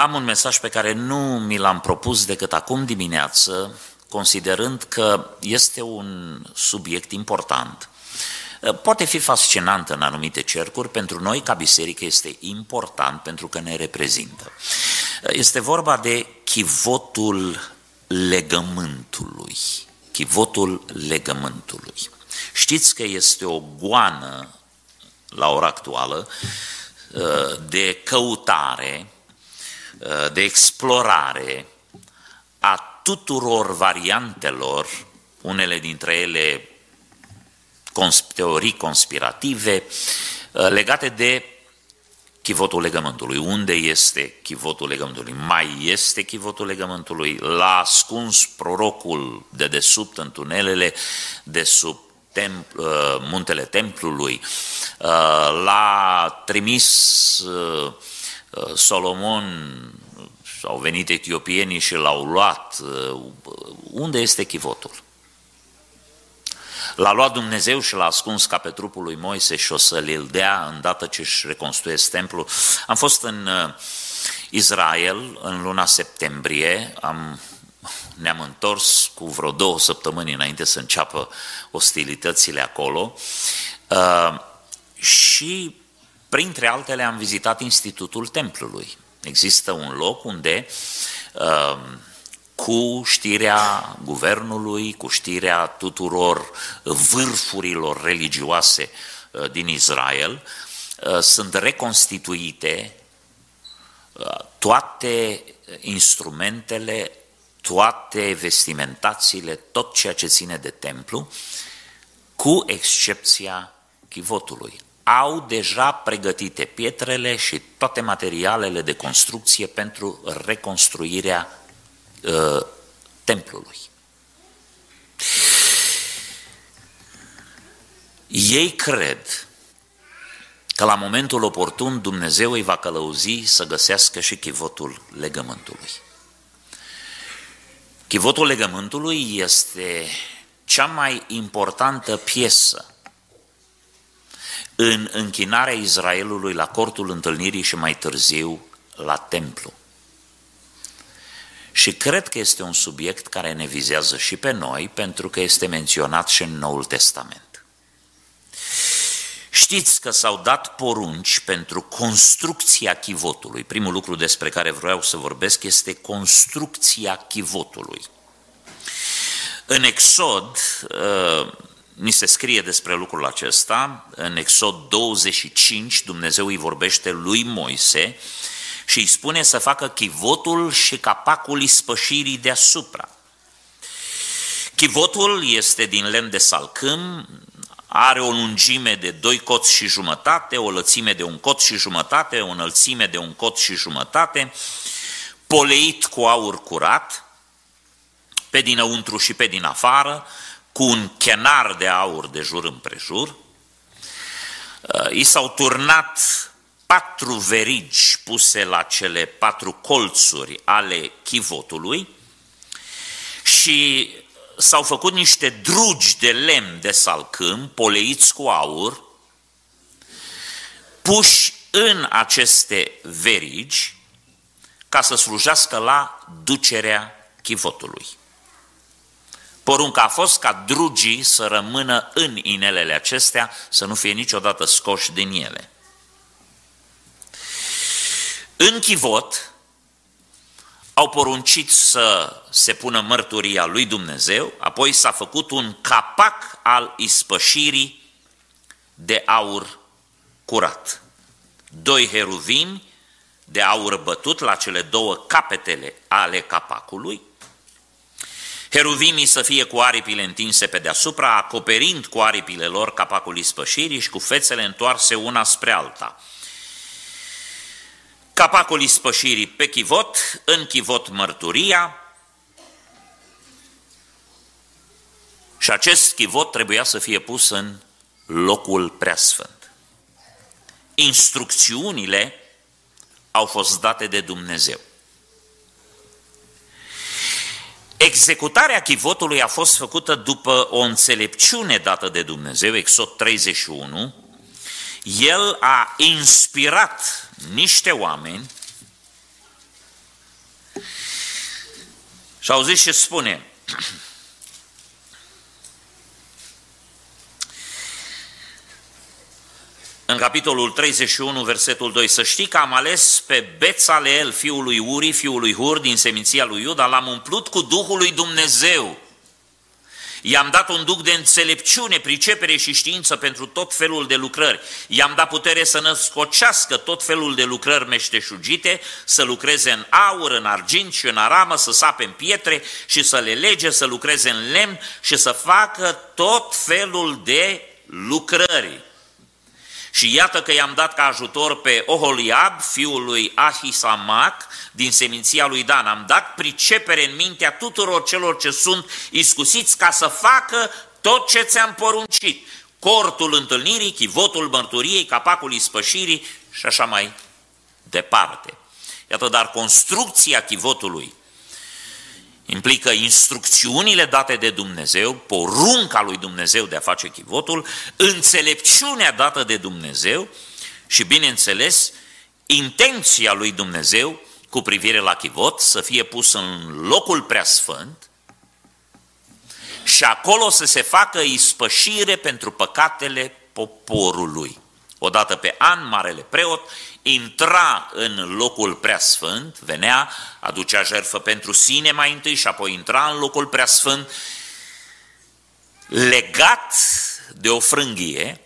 Am un mesaj pe care nu mi l-am propus decât acum dimineață, considerând că este un subiect important. Poate fi fascinant în anumite cercuri, pentru noi ca biserică este important pentru că ne reprezintă. Este vorba de chivotul legământului. Chivotul legământului. Știți că este o goană la ora actuală de căutare Uh, de explorare a tuturor variantelor, unele dintre ele teorii conspirative, uh, legate de chivotul legământului. Unde este chivotul legământului? Mai este chivotul legământului? L-a ascuns prorocul de desubt în tunelele de sub temp, uh, muntele templului, l-a trimis Uh, Solomon au venit etiopienii și l-au luat. Uh, unde este chivotul? L-a luat Dumnezeu și l-a ascuns ca pe trupul lui Moise și o să-l dea îndată ce își reconstruiesc templul. Am fost în uh, Israel în luna septembrie, am, ne-am întors cu vreo două săptămâni înainte să înceapă ostilitățile acolo uh, și Printre altele am vizitat Institutul Templului. Există un loc unde um, cu știrea guvernului, cu știrea tuturor vârfurilor religioase uh, din Israel, uh, sunt reconstituite uh, toate instrumentele, toate vestimentațiile, tot ceea ce ține de templu, cu excepția chivotului au deja pregătite pietrele și toate materialele de construcție pentru reconstruirea uh, templului. Ei cred că la momentul oportun Dumnezeu îi va călăuzi să găsească și chivotul legământului. Chivotul legământului este cea mai importantă piesă în închinarea Israelului la cortul întâlnirii și mai târziu la templu. Și cred că este un subiect care ne vizează și pe noi, pentru că este menționat și în Noul Testament. Știți că s-au dat porunci pentru construcția chivotului. Primul lucru despre care vreau să vorbesc este construcția chivotului. În Exod, Ni se scrie despre lucrul acesta, în Exod 25 Dumnezeu îi vorbește lui Moise și îi spune să facă chivotul și capacul ispășirii deasupra. Chivotul este din lemn de salcâm, are o lungime de doi coți și jumătate, o lățime de un cot și jumătate, o înălțime de un cot și jumătate, poleit cu aur curat, pe dinăuntru și pe din afară, cu un chenar de aur de jur împrejur, uh, i s-au turnat patru verigi puse la cele patru colțuri ale chivotului și s-au făcut niște drugi de lemn de salcâm, poleiți cu aur, puși în aceste verigi ca să slujească la ducerea chivotului. Porunca a fost ca drugii să rămână în inelele acestea, să nu fie niciodată scoși din ele. În chivot au poruncit să se pună mărturia lui Dumnezeu, apoi s-a făcut un capac al ispășirii de aur curat. Doi heruvimi de aur bătut la cele două capetele ale capacului, Heruvimii să fie cu aripile întinse pe deasupra, acoperind cu aripile lor capacul ispășirii și cu fețele întoarse una spre alta. Capacul ispășirii pe chivot, în chivot mărturia, și acest chivot trebuia să fie pus în locul preasfânt. Instrucțiunile au fost date de Dumnezeu. Executarea chivotului a fost făcută după o înțelepciune dată de Dumnezeu, Exod 31. El a inspirat niște oameni și auziți ce spune în capitolul 31, versetul 2, să știi că am ales pe Bețaleel, fiul lui Uri, fiul lui Hur, din seminția lui Iuda, l-am umplut cu Duhul lui Dumnezeu. I-am dat un duc de înțelepciune, pricepere și știință pentru tot felul de lucrări. I-am dat putere să născocească tot felul de lucrări meșteșugite, să lucreze în aur, în argint și în aramă, să sape în pietre și să le lege, să lucreze în lemn și să facă tot felul de lucrări. Și iată că i-am dat ca ajutor pe Oholiab, fiul lui Ahisamac, din seminția lui Dan. Am dat pricepere în mintea tuturor celor ce sunt iscusiți ca să facă tot ce ți-am poruncit. Cortul întâlnirii, chivotul mărturiei, capacul ispășirii și așa mai departe. Iată, dar construcția chivotului implică instrucțiunile date de Dumnezeu, porunca lui Dumnezeu de a face chivotul, înțelepciunea dată de Dumnezeu și, bineînțeles, intenția lui Dumnezeu cu privire la chivot să fie pus în locul preasfânt și acolo să se facă ispășire pentru păcatele poporului. Odată pe an, marele preot intra în locul preasfânt, venea, aducea jertfă pentru sine mai întâi și apoi intra în locul preasfânt, legat de o frânghie,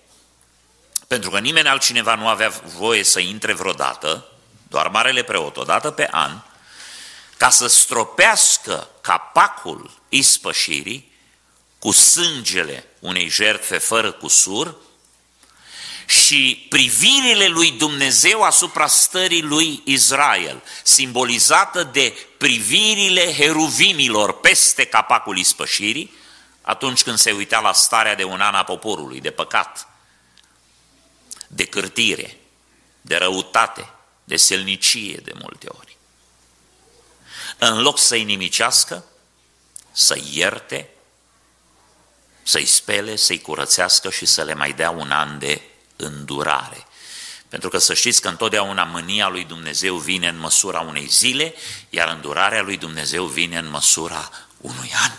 pentru că nimeni altcineva nu avea voie să intre vreodată, doar marele preot, odată pe an, ca să stropească capacul ispășirii cu sângele unei jertfe fără cusur, și privirile lui Dumnezeu asupra stării lui Israel, simbolizată de privirile heruvimilor peste capacul ispășirii, atunci când se uita la starea de un an a poporului, de păcat, de cârtire, de răutate, de selnicie de multe ori. În loc să-i nimicească, să ierte, să-i spele, să-i curățească și să le mai dea un an de îndurare. Pentru că să știți că întotdeauna mânia lui Dumnezeu vine în măsura unei zile, iar îndurarea lui Dumnezeu vine în măsura unui an.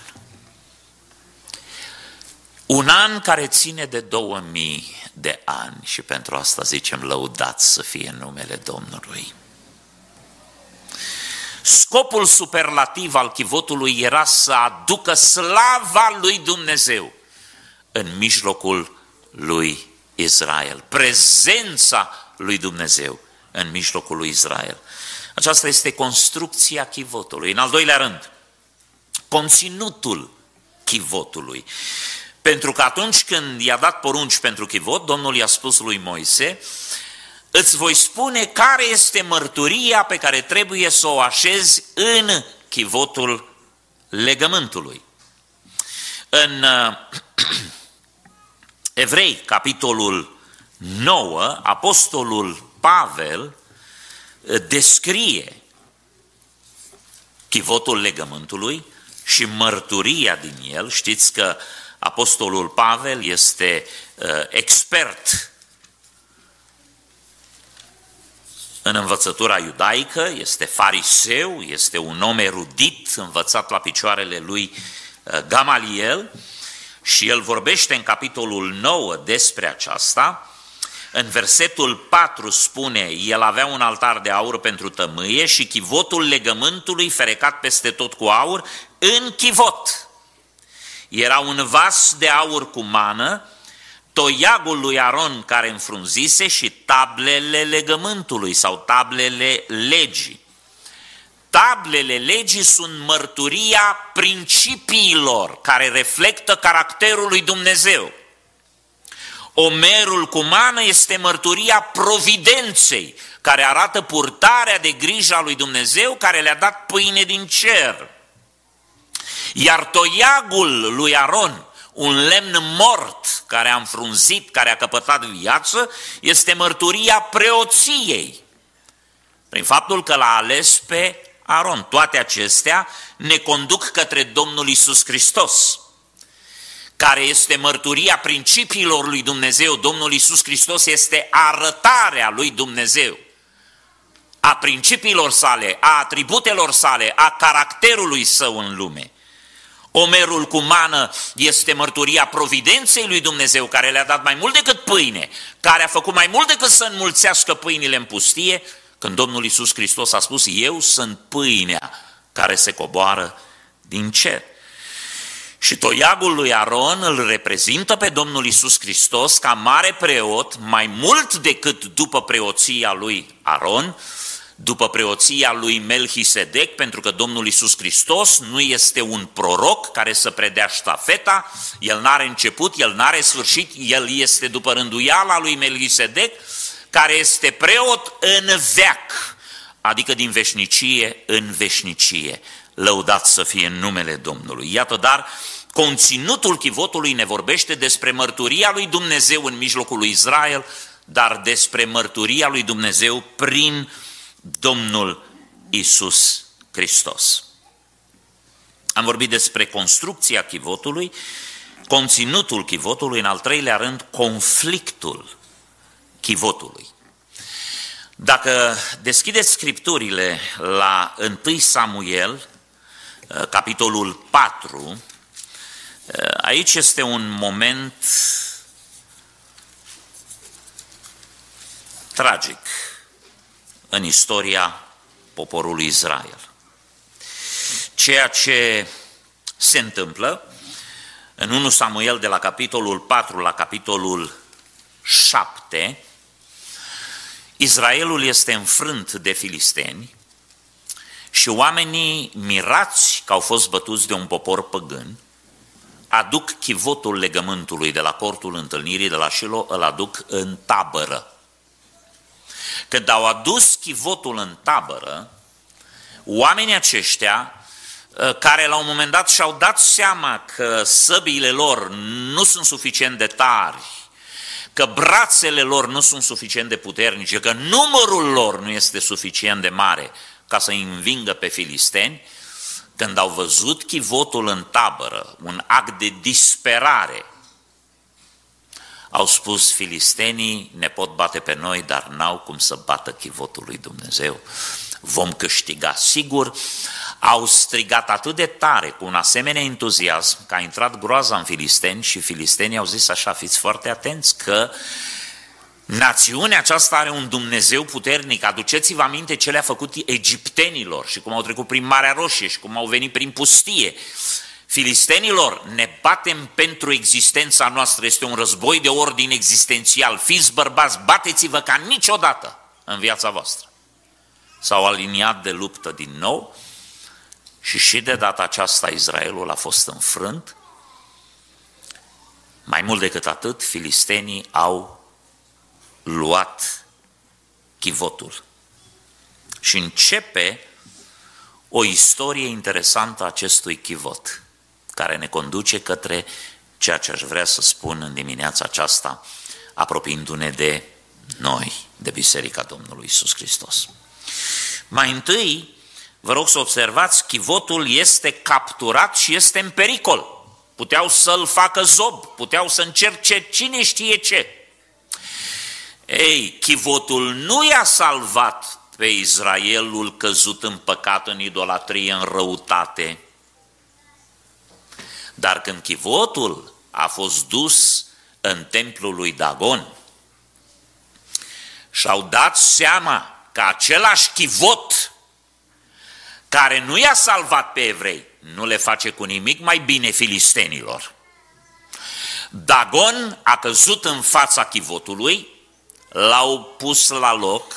Un an care ține de 2000 de ani și pentru asta zicem lăudat să fie numele Domnului. Scopul superlativ al chivotului era să aducă slava lui Dumnezeu în mijlocul lui Israel, prezența lui Dumnezeu în mijlocul lui Israel. Aceasta este construcția chivotului. În al doilea rând, conținutul chivotului. Pentru că atunci când i-a dat porunci pentru chivot, Domnul i-a spus lui Moise, îți voi spune care este mărturia pe care trebuie să o așezi în chivotul legământului. În Evrei, capitolul 9, apostolul Pavel eh, descrie chivotul legământului și mărturia din el. Știți că apostolul Pavel este uh, expert în învățătura iudaică, este fariseu, este un om erudit, învățat la picioarele lui uh, Gamaliel și el vorbește în capitolul 9 despre aceasta, în versetul 4 spune, el avea un altar de aur pentru tămâie și chivotul legământului ferecat peste tot cu aur în chivot. Era un vas de aur cu mană, toiagul lui Aron care înfrunzise și tablele legământului sau tablele legii. Tablele legii sunt mărturia principiilor care reflectă caracterul lui Dumnezeu. Omerul cu mană este mărturia providenței, care arată purtarea de grijă a lui Dumnezeu, care le-a dat pâine din cer. Iar toiagul lui Aron, un lemn mort care a înfrunzit, care a căpătat viață, este mărturia preoției. Prin faptul că l-a ales pe Aron. Toate acestea ne conduc către Domnul Isus Hristos, care este mărturia principiilor lui Dumnezeu. Domnul Isus Hristos este arătarea lui Dumnezeu. a principiilor sale, a atributelor sale, a caracterului său în lume. Omerul cu mană este mărturia providenței lui Dumnezeu care le-a dat mai mult decât pâine, care a făcut mai mult decât să înmulțească pâinile în pustie, când Domnul Iisus Hristos a spus, eu sunt pâinea care se coboară din cer. Și toiagul lui Aron îl reprezintă pe Domnul Isus Hristos ca mare preot, mai mult decât după preoția lui Aron, după preoția lui Melchisedec, pentru că Domnul Isus Hristos nu este un proroc care să predea ștafeta, el n-are început, el n-are sfârșit, el este după rânduiala lui Melchisedec, care este preot în veac, adică din veșnicie în veșnicie. Lăudat să fie în numele Domnului. Iată, dar conținutul chivotului ne vorbește despre mărturia lui Dumnezeu în mijlocul lui Israel, dar despre mărturia lui Dumnezeu prin Domnul Isus Hristos. Am vorbit despre construcția chivotului, conținutul chivotului, în al treilea rând, conflictul chivotului. Dacă deschideți scripturile la 1 Samuel, capitolul 4, aici este un moment tragic în istoria poporului Israel. Ceea ce se întâmplă în 1 Samuel de la capitolul 4 la capitolul 7, Israelul este înfrânt de filisteni și oamenii mirați că au fost bătuți de un popor păgân, aduc chivotul legământului de la cortul întâlnirii de la Shilo, îl aduc în tabără. Când au adus chivotul în tabără, oamenii aceștia, ă, care la un moment dat și-au dat seama că săbiile lor nu sunt suficient de tari, că brațele lor nu sunt suficient de puternice, că numărul lor nu este suficient de mare ca să învingă pe filisteni, când au văzut chivotul în tabără, un act de disperare, au spus filistenii, ne pot bate pe noi, dar n-au cum să bată chivotul lui Dumnezeu. Vom câștiga sigur. Au strigat atât de tare, cu un asemenea entuziasm, că a intrat groaza în filisteni și filistenii au zis așa, fiți foarte atenți că Națiunea aceasta are un Dumnezeu puternic. Aduceți-vă aminte ce le-a făcut egiptenilor și cum au trecut prin Marea Roșie și cum au venit prin pustie. Filistenilor, ne batem pentru existența noastră, este un război de ordin existențial. Fiți bărbați, bateți-vă ca niciodată în viața voastră. S-au aliniat de luptă din nou și și de data aceasta Israelul a fost înfrânt. Mai mult decât atât, filistenii au luat chivotul. Și începe o istorie interesantă a acestui chivot care ne conduce către ceea ce aș vrea să spun în dimineața aceasta, apropiindu-ne de noi, de Biserica Domnului Isus Hristos. Mai întâi, vă rog să observați, chivotul este capturat și este în pericol. Puteau să-l facă zob, puteau să încerce cine știe ce. Ei, chivotul nu i-a salvat pe Israelul căzut în păcat, în idolatrie, în răutate, dar când chivotul a fost dus în templul lui Dagon și-au dat seama că același chivot care nu i-a salvat pe evrei, nu le face cu nimic mai bine filistenilor. Dagon a căzut în fața chivotului, l-au pus la loc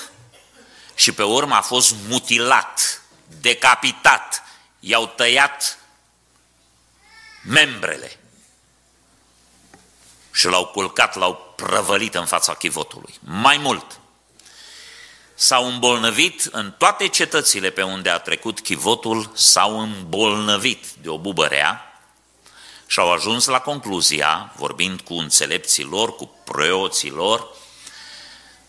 și pe urmă a fost mutilat, decapitat, i-au tăiat membrele și l-au culcat, l-au prăvălit în fața chivotului. Mai mult, s-au îmbolnăvit în toate cetățile pe unde a trecut chivotul, s-au îmbolnăvit de o bubărea și au ajuns la concluzia, vorbind cu înțelepții lor, cu preoții lor,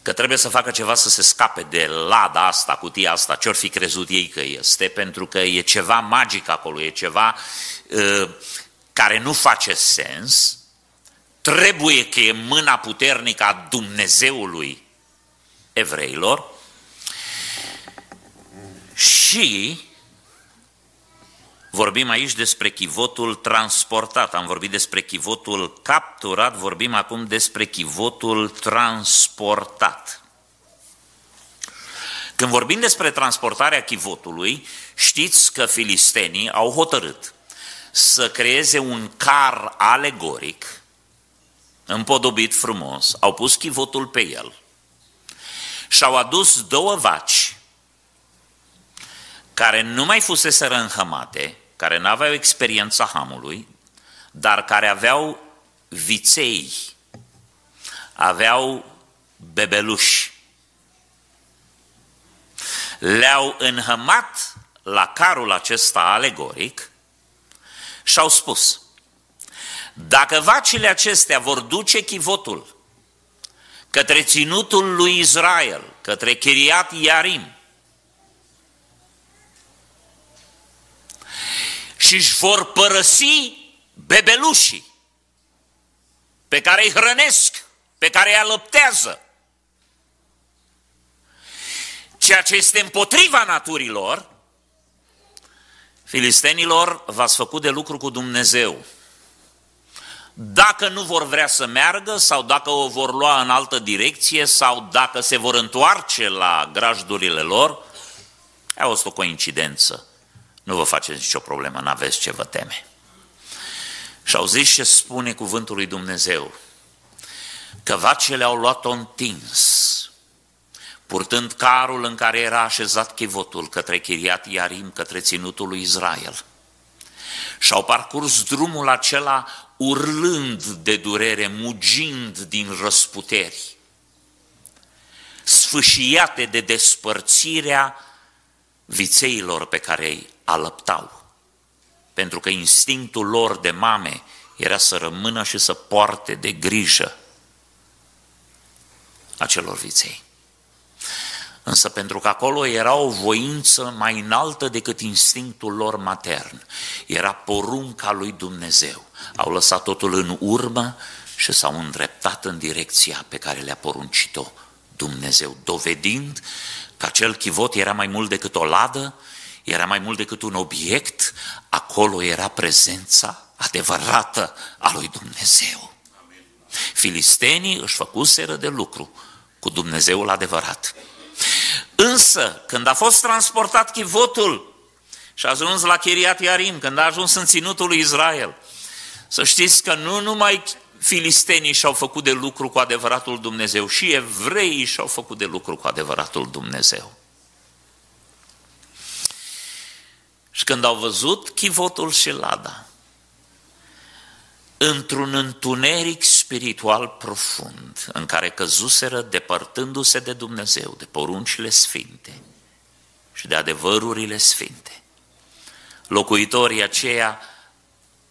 că trebuie să facă ceva să se scape de lada asta, cutia asta, ce-or fi crezut ei că este, pentru că e ceva magic acolo, e ceva uh, care nu face sens, trebuie că e mâna puternică a Dumnezeului evreilor Și vorbim aici despre chivotul transportat, am vorbit despre chivotul capturat, vorbim acum despre chivotul transportat. Când vorbim despre transportarea chivotului, știți că filistenii au hotărât să creeze un car alegoric, împodobit frumos, au pus chivotul pe el. Și au adus două vaci care nu mai fusese înhămate, care nu aveau experiența hamului, dar care aveau viței, aveau bebeluși. Le-au înhămat la carul acesta alegoric și au spus, dacă vacile acestea vor duce chivotul către ținutul lui Israel, către Chiriat Iarim, și își vor părăsi bebelușii pe care îi hrănesc, pe care îi alăptează. Ceea ce este împotriva naturilor, filistenilor v-ați făcut de lucru cu Dumnezeu. Dacă nu vor vrea să meargă sau dacă o vor lua în altă direcție sau dacă se vor întoarce la grajdurile lor, a fost o coincidență. Nu vă faceți nicio problemă, n-aveți ce vă teme. Și au zis ce spune cuvântul lui Dumnezeu, că vacele au luat-o întins, purtând carul în care era așezat chivotul către Chiriat Iarim, către ținutul lui Israel. Și au parcurs drumul acela urlând de durere, mugind din răsputeri, sfâșiate de despărțirea vițeilor pe care îi alăptau. Pentru că instinctul lor de mame era să rămână și să poarte de grijă acelor viței. Însă pentru că acolo era o voință mai înaltă decât instinctul lor matern, era porunca lui Dumnezeu. Au lăsat totul în urmă și s-au îndreptat în direcția pe care le-a poruncit-o Dumnezeu, dovedind că acel chivot era mai mult decât o ladă, era mai mult decât un obiect, acolo era prezența adevărată a lui Dumnezeu. Filistenii își făcuseră de lucru cu Dumnezeul adevărat. Însă, când a fost transportat chivotul și a ajuns la Chiriat Iarim, când a ajuns în ținutul lui Israel, să știți că nu numai filistenii și-au făcut de lucru cu adevăratul Dumnezeu, și evreii și-au făcut de lucru cu adevăratul Dumnezeu. Și când au văzut chivotul și lada, într-un întuneric spiritual profund, în care căzuseră depărtându-se de Dumnezeu, de poruncile sfinte și de adevărurile sfinte. Locuitorii aceia,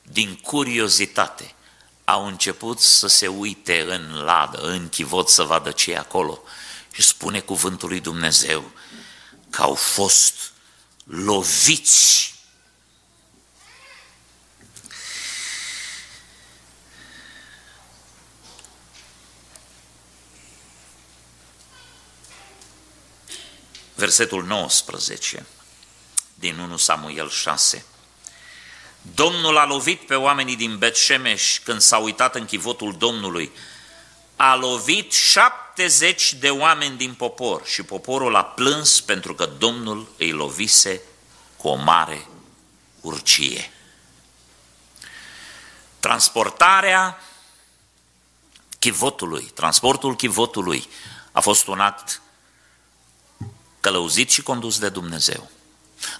din curiozitate, au început să se uite în ladă, în chivot să vadă ce e acolo și spune cuvântul lui Dumnezeu că au fost loviți versetul 19 din 1 Samuel 6. Domnul a lovit pe oamenii din Bet-Shemesh când s-au uitat în chivotul Domnului. A lovit 70 de oameni din popor și poporul a plâns pentru că Domnul îi lovise cu o mare urcie. Transportarea chivotului, transportul chivotului a fost un act călăuzit și condus de Dumnezeu.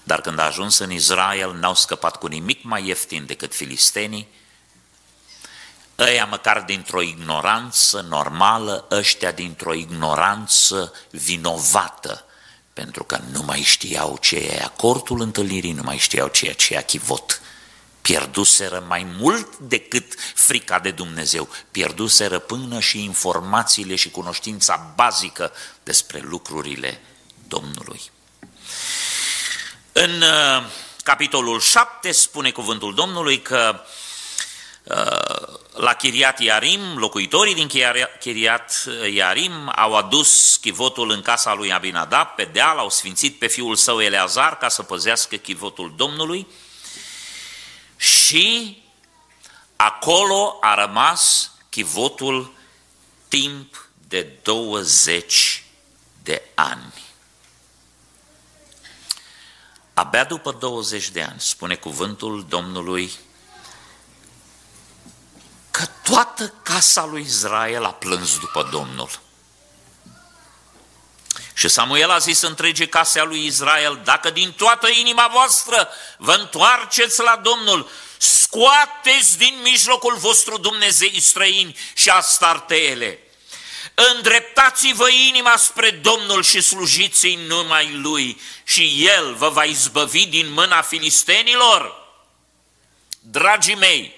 Dar când a ajuns în Israel, n-au scăpat cu nimic mai ieftin decât filistenii, ăia măcar dintr-o ignoranță normală, ăștia dintr-o ignoranță vinovată, pentru că nu mai știau ce e acortul întâlnirii, nu mai știau ceea ce e achivot. Pierduseră mai mult decât frica de Dumnezeu, pierduseră până și informațiile și cunoștința bazică despre lucrurile Domnului. În uh, capitolul 7 spune cuvântul Domnului că uh, la Chiriat Iarim, locuitorii din Chiriat Iarim au adus chivotul în casa lui Abinadab, pe deal, au sfințit pe fiul său Eleazar ca să păzească chivotul Domnului și acolo a rămas chivotul timp de 20 de ani. Abia după 20 de ani, spune cuvântul Domnului, că toată casa lui Israel a plâns după Domnul. Și Samuel a zis întrege casea lui Israel, dacă din toată inima voastră vă întoarceți la Domnul, scoateți din mijlocul vostru Dumnezei străini și astarteele. Îndreptați-vă inima spre Domnul și slujiți-i numai Lui și El vă va izbăvi din mâna filistenilor. Dragii mei,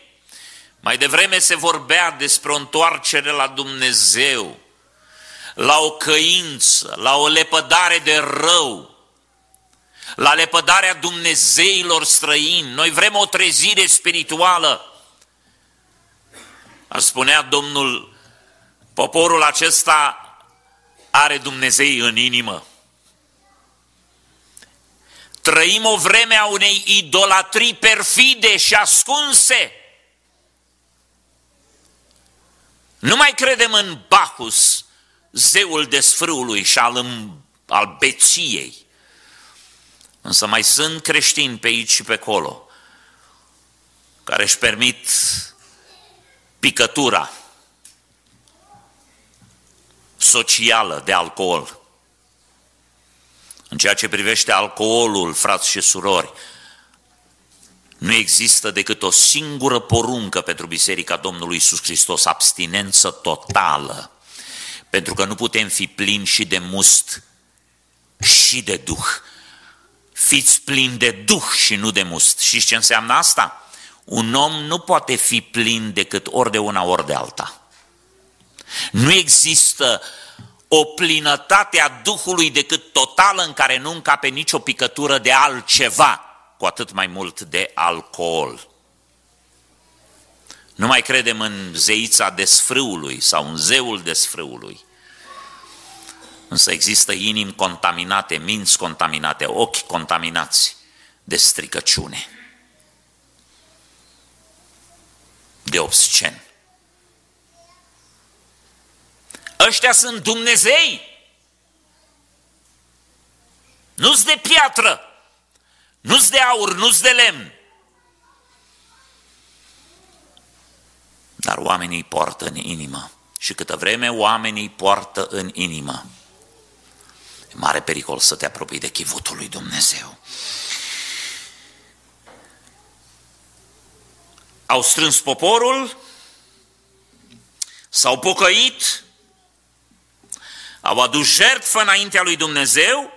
mai devreme se vorbea despre o întoarcere la Dumnezeu, la o căință, la o lepădare de rău, la lepădarea Dumnezeilor străini. Noi vrem o trezire spirituală. Ar spunea Domnul, poporul acesta are Dumnezei în inimă. Trăim o vreme a unei idolatrii perfide și ascunse. Nu mai credem în Bacchus, zeul desfrâului și al, al beției. Însă mai sunt creștini pe aici și pe acolo care își permit picătura socială de alcool. În ceea ce privește alcoolul, frați și surori, nu există decât o singură poruncă pentru Biserica Domnului Iisus Hristos, abstinență totală, pentru că nu putem fi plini și de must și de duh. Fiți plini de duh și nu de must. Și ce înseamnă asta? Un om nu poate fi plin decât ori de una, ori de alta. Nu există o plinătate a Duhului decât totală în care nu încape nicio picătură de altceva cu atât mai mult de alcool. Nu mai credem în zeița desfrâului sau în zeul desfrâului. Însă există inimi contaminate, minți contaminate, ochi contaminați de stricăciune, de obscen. Ăștia sunt Dumnezei, nu-s de piatră, nu-s de aur, nu-s de lemn. Dar oamenii poartă în inimă. Și câtă vreme oamenii poartă în inimă, e mare pericol să te apropii de chivutul lui Dumnezeu. Au strâns poporul, s-au pocăit, au adus jertfă înaintea lui Dumnezeu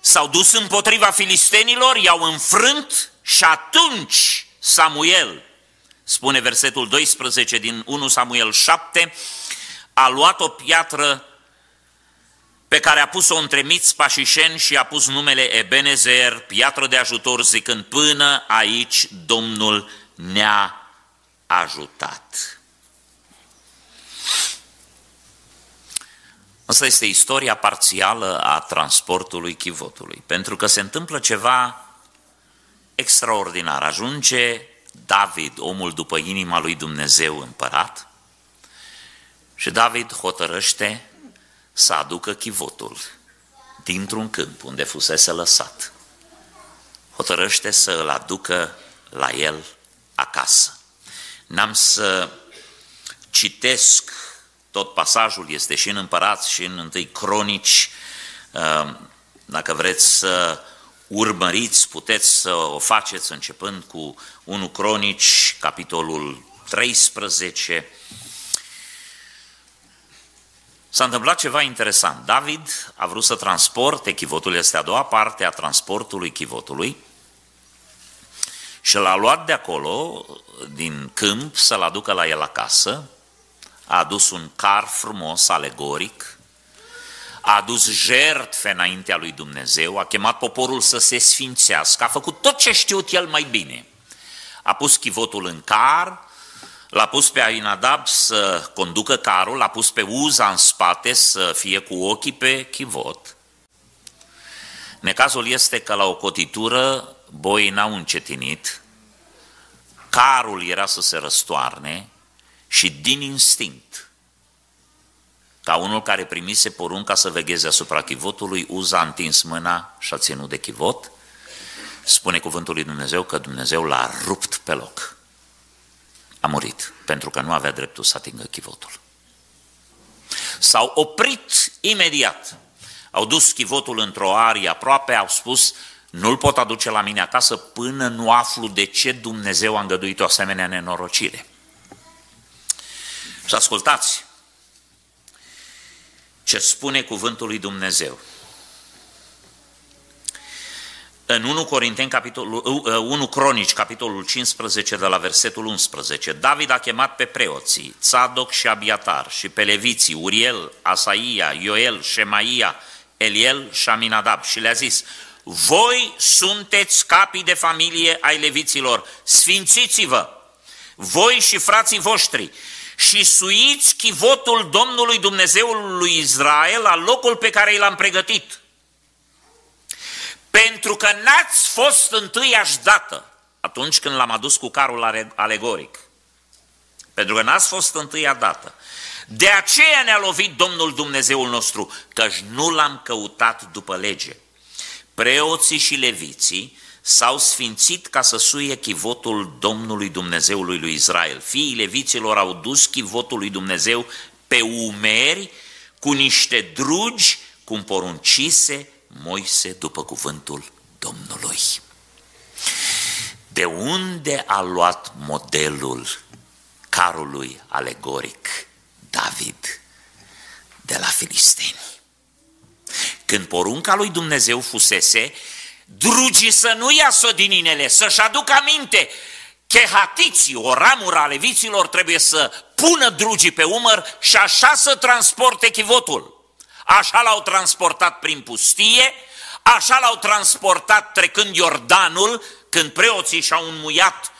s-au dus împotriva filistenilor, i-au înfrânt și atunci Samuel, spune versetul 12 din 1 Samuel 7, a luat o piatră pe care a pus-o între Mitzpa și Șen și a pus numele Ebenezer, piatră de ajutor, zicând, până aici Domnul ne-a ajutat. Asta este istoria parțială a transportului chivotului, pentru că se întâmplă ceva extraordinar. Ajunge David, omul după inima lui Dumnezeu împărat, și David hotărăște să aducă chivotul dintr-un câmp unde fusese lăsat. Hotărăște să îl aducă la el acasă. N-am să citesc tot pasajul este și în Împărați și în Întâi Cronici. Ehm, dacă vreți să urmăriți, puteți să o faceți începând cu 1 Cronici, capitolul 13. S-a întâmplat ceva interesant. David a vrut să transporte, chivotul este a doua parte a transportului chivotului, și l-a luat de acolo, din câmp, să-l aducă la el acasă, a adus un car frumos, alegoric, a adus jertfe înaintea lui Dumnezeu, a chemat poporul să se sfințească, a făcut tot ce știut el mai bine. A pus chivotul în car, L-a pus pe Ainadab să conducă carul, l-a pus pe Uza în spate să fie cu ochii pe chivot. Necazul este că la o cotitură boii n-au încetinit, carul era să se răstoarne și din instinct, ca unul care primise porunca să vegheze asupra chivotului, Uza a întins mâna și a ținut de chivot, spune cuvântul lui Dumnezeu că Dumnezeu l-a rupt pe loc a murit, pentru că nu avea dreptul să atingă chivotul. S-au oprit imediat, au dus chivotul într-o arie aproape, au spus, nu-l pot aduce la mine acasă până nu aflu de ce Dumnezeu a îngăduit o asemenea nenorocire. Și ascultați ce spune cuvântul lui Dumnezeu. În 1 Corinteni, capitolul, 1 uh, Cronici, capitolul 15, de la versetul 11, David a chemat pe preoții, Tzadok și Abiatar, și pe leviții, Uriel, Asaia, Ioel, Shemaia, Eliel și Aminadab și le-a zis, voi sunteți capii de familie ai leviților, sfințiți-vă, voi și frații voștri, și suiți chivotul Domnului Dumnezeului lui Israel la locul pe care l-am pregătit – pentru că n-ați fost întâiași dată atunci când l-am adus cu carul alegoric. Pentru că n-ați fost întâia dată. De aceea ne-a lovit Domnul Dumnezeul nostru, căci nu l-am căutat după lege. Preoții și leviții s-au sfințit ca să suie chivotul Domnului Dumnezeului lui Israel. Fiii leviților au dus chivotul lui Dumnezeu pe umeri cu niște drugi, cum poruncise Moise după cuvântul Domnului. De unde a luat modelul carului alegoric David? De la filisteni. Când porunca lui Dumnezeu fusese, drugii să nu ia sodininele, să-și aducă aminte, chehatiții, o ramură a leviților, trebuie să pună drugii pe umăr și așa să transporte chivotul. Așa l-au transportat prin pustie, așa l-au transportat trecând Iordanul, când preoții și-au înmuiat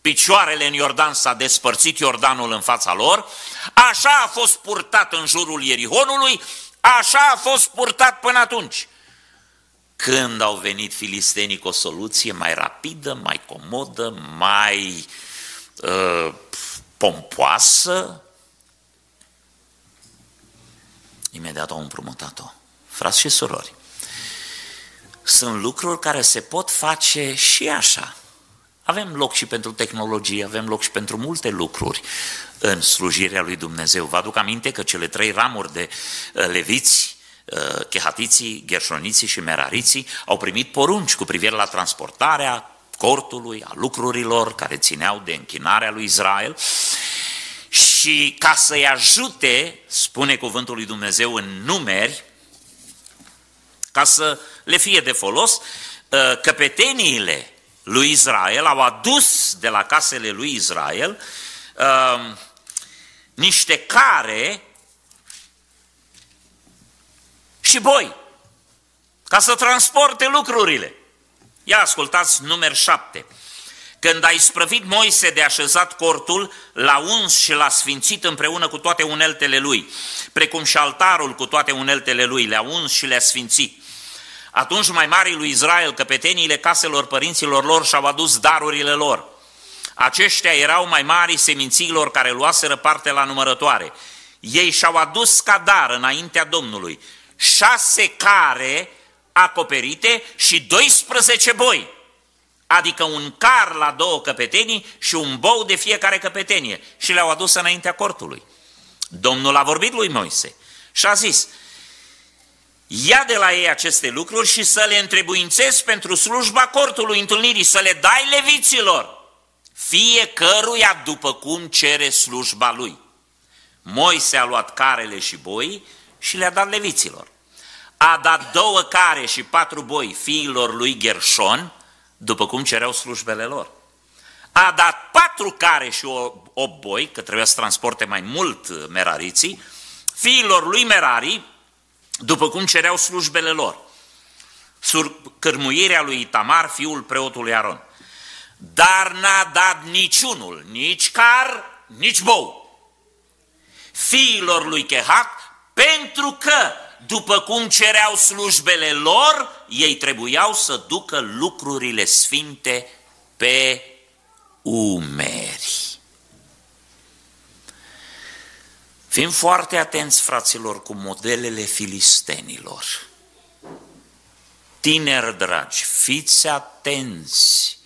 picioarele în Iordan, s-a despărțit Iordanul în fața lor, așa a fost purtat în jurul Ierihonului, așa a fost purtat până atunci. Când au venit filistenii cu o soluție mai rapidă, mai comodă, mai uh, pompoasă, imediat au împrumutat-o. Frați și surori, sunt lucruri care se pot face și așa. Avem loc și pentru tehnologie, avem loc și pentru multe lucruri în slujirea lui Dumnezeu. Vă aduc aminte că cele trei ramuri de uh, leviți, uh, chehatiții, gherșoniții și merariții au primit porunci cu privire la transportarea cortului, a lucrurilor care țineau de închinarea lui Israel. Și ca să-i ajute, spune cuvântul lui Dumnezeu în numeri, ca să le fie de folos, ă, căpeteniile lui Israel au adus de la casele lui Israel uh, niște care și boi, ca să transporte lucrurile. Ia ascultați numeri 7. Când a isprăvit Moise de așezat cortul, l-a uns și l-a sfințit împreună cu toate uneltele lui, precum și altarul cu toate uneltele lui, le-a uns și le-a sfințit. Atunci mai marii lui Israel, căpeteniile caselor părinților lor și-au adus darurile lor. Aceștia erau mai mari seminților care luaseră parte la numărătoare. Ei și-au adus ca dar înaintea Domnului șase care acoperite și 12 boi adică un car la două căpetenii și un bou de fiecare căpetenie și le-au adus înaintea cortului. Domnul a vorbit lui Moise și a zis, ia de la ei aceste lucruri și să le întrebuințezi pentru slujba cortului întâlnirii, să le dai leviților, fiecăruia după cum cere slujba lui. Moise a luat carele și boi și le-a dat leviților. A dat două care și patru boi fiilor lui Gershon, după cum cereau slujbele lor. A dat patru care și o, o boi, că trebuia să transporte mai mult merariții, fiilor lui Merari, după cum cereau slujbele lor. Sur cărmuirea lui Tamar, fiul preotului Aron. dar n-a dat niciunul, nici car, nici bou, fiilor lui Chehat, pentru că, după cum cereau slujbele lor, ei trebuiau să ducă lucrurile sfinte pe umeri. Fim foarte atenți, fraților, cu modelele filistenilor. Tineri dragi, fiți atenți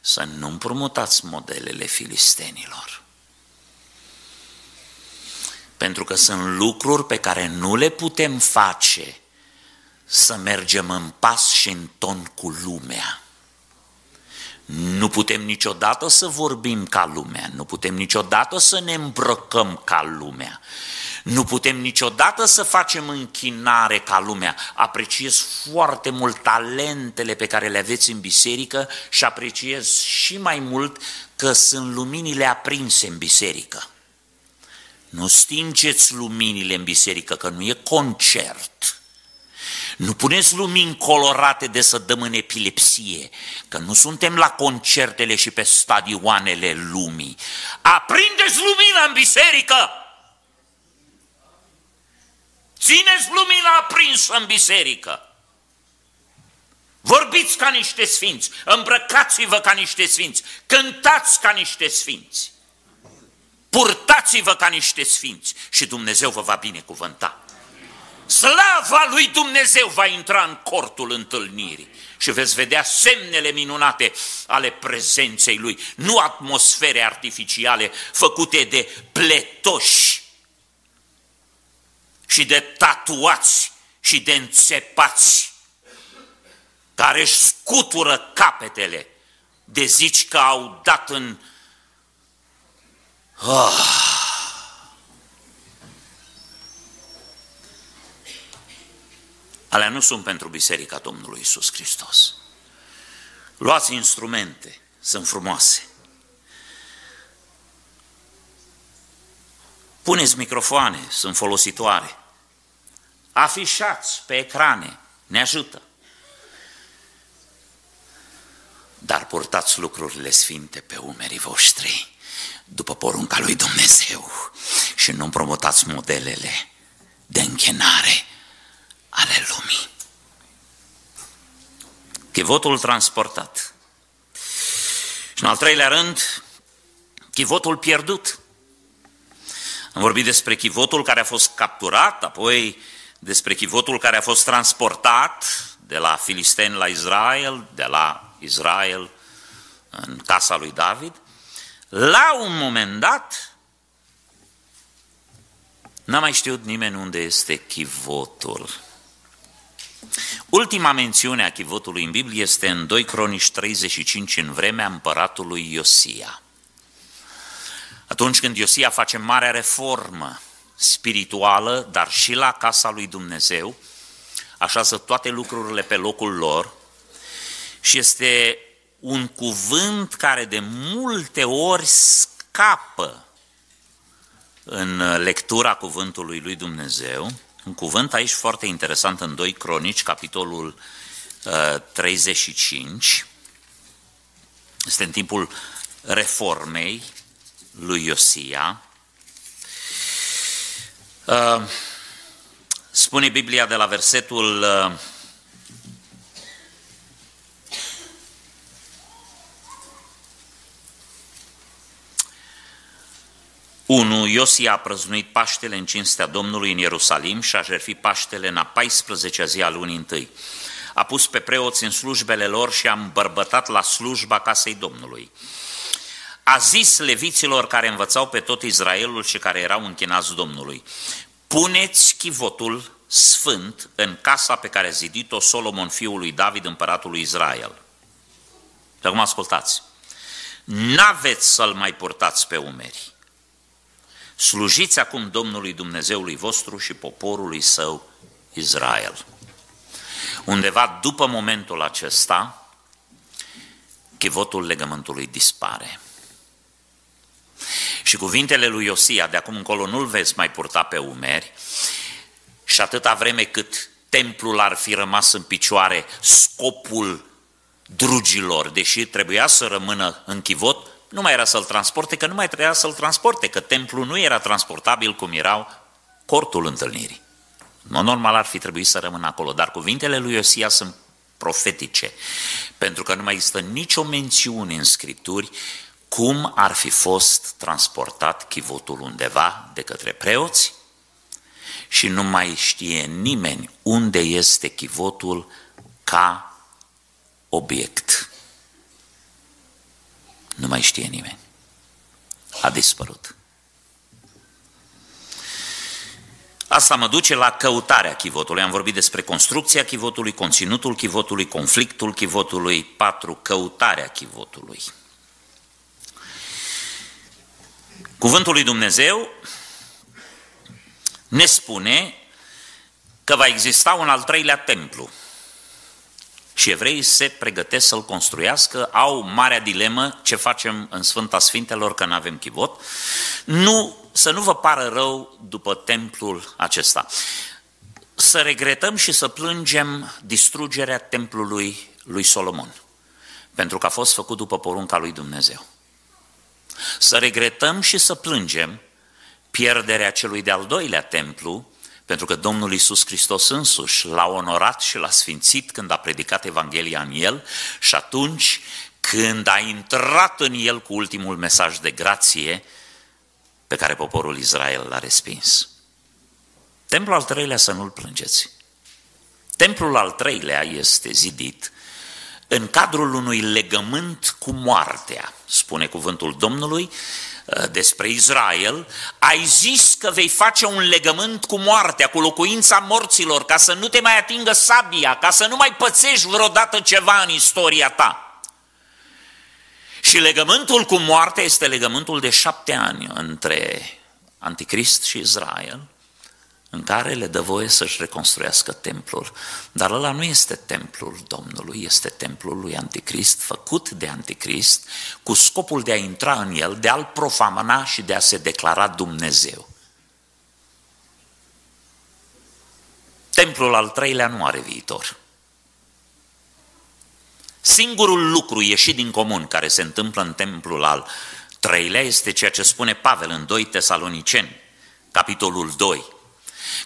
să nu împrumutați modelele filistenilor. Pentru că sunt lucruri pe care nu le putem face să mergem în pas și în ton cu lumea. Nu putem niciodată să vorbim ca lumea, nu putem niciodată să ne îmbrăcăm ca lumea, nu putem niciodată să facem închinare ca lumea. Apreciez foarte mult talentele pe care le aveți în biserică și apreciez și mai mult că sunt luminile aprinse în biserică. Nu stingeți luminile în biserică, că nu e concert. Nu puneți lumini colorate de să dăm în epilepsie, că nu suntem la concertele și pe stadioanele lumii. Aprindeți lumina în biserică! Țineți lumina aprinsă în biserică! Vorbiți ca niște sfinți, îmbrăcați-vă ca niște sfinți, cântați ca niște sfinți, purtați-vă ca niște sfinți și Dumnezeu vă va binecuvânta. Slava lui Dumnezeu va intra în cortul întâlnirii și veți vedea semnele minunate ale prezenței lui, nu atmosfere artificiale făcute de pletoși și de tatuați și de înțepați care își scutură capetele de zici că au dat în... Oh Alea nu sunt pentru Biserica Domnului Isus Hristos. Luați instrumente, sunt frumoase. Puneți microfoane, sunt folositoare. Afișați pe ecrane, ne ajută. Dar purtați lucrurile sfinte pe umerii voștri, după porunca lui Dumnezeu, și nu promotați modelele de închinare ale lumii. Chivotul transportat. Și în al treilea rând, chivotul pierdut. Am vorbit despre chivotul care a fost capturat, apoi despre chivotul care a fost transportat de la Filisteni la Israel, de la Israel în casa lui David. La un moment dat, n-a mai știut nimeni unde este chivotul. Ultima mențiune a chivotului în Biblie este în 2 Cronici 35, în vremea împăratului Iosia. Atunci când Iosia face marea reformă spirituală, dar și la casa lui Dumnezeu, așează toate lucrurile pe locul lor și este un cuvânt care de multe ori scapă în lectura cuvântului lui Dumnezeu, un cuvânt aici foarte interesant în 2 Cronici, capitolul uh, 35. Este în timpul reformei lui Iosia. Uh, spune Biblia de la versetul 1. Iosia a prăznuit Paștele în cinstea Domnului în Ierusalim și a jertfi Paștele în a 14-a zi a lunii întâi. A pus pe preoți în slujbele lor și a îmbărbătat la slujba casei Domnului. A zis leviților care învățau pe tot Israelul și care erau închinați Domnului, puneți chivotul sfânt în casa pe care a zidit-o Solomon, fiul lui David, împăratul lui Israel. Și acum ascultați, n-aveți să-l mai purtați pe umeri Slujiți acum Domnului Dumnezeului vostru și poporului său Israel. Undeva după momentul acesta, chivotul legământului dispare. Și cuvintele lui Iosia, de acum încolo nu-l vezi mai purta pe umeri și atâta vreme cât templul ar fi rămas în picioare, scopul drugilor, deși trebuia să rămână în chivot, nu mai era să-l transporte, că nu mai trebuia să-l transporte, că templul nu era transportabil cum erau cortul întâlnirii. În normal ar fi trebuit să rămână acolo, dar cuvintele lui Iosia sunt profetice, pentru că nu mai există nicio mențiune în Scripturi cum ar fi fost transportat chivotul undeva de către preoți și nu mai știe nimeni unde este chivotul ca obiect. Nu mai știe nimeni. A dispărut. Asta mă duce la căutarea chivotului. Am vorbit despre construcția chivotului, conținutul chivotului, conflictul chivotului, patru, căutarea chivotului. Cuvântul lui Dumnezeu ne spune că va exista un al treilea templu și evreii se pregătesc să-l construiască, au marea dilemă ce facem în Sfânta Sfintelor că nu avem chivot. Nu, să nu vă pară rău după templul acesta. Să regretăm și să plângem distrugerea templului lui Solomon, pentru că a fost făcut după porunca lui Dumnezeu. Să regretăm și să plângem pierderea celui de-al doilea templu, pentru că Domnul Iisus Hristos însuși l-a onorat și l-a sfințit când a predicat Evanghelia în el și atunci când a intrat în el cu ultimul mesaj de grație pe care poporul Israel l-a respins. Templul al treilea să nu-l plângeți. Templul al treilea este zidit în cadrul unui legământ cu moartea, spune cuvântul Domnului, Uh, despre Israel, ai zis că vei face un legământ cu moartea, cu locuința morților, ca să nu te mai atingă sabia, ca să nu mai pățești vreodată ceva în istoria ta. Și legământul cu moartea este legământul de șapte ani între Anticrist și Israel, în care le dă voie să-și reconstruiască templul. Dar ăla nu este templul Domnului, este templul lui Anticrist, făcut de Anticrist, cu scopul de a intra în el, de a-l profana și de a se declara Dumnezeu. Templul al treilea nu are viitor. Singurul lucru ieșit din comun care se întâmplă în templul al treilea este ceea ce spune Pavel în 2 Tesaloniceni, capitolul 2,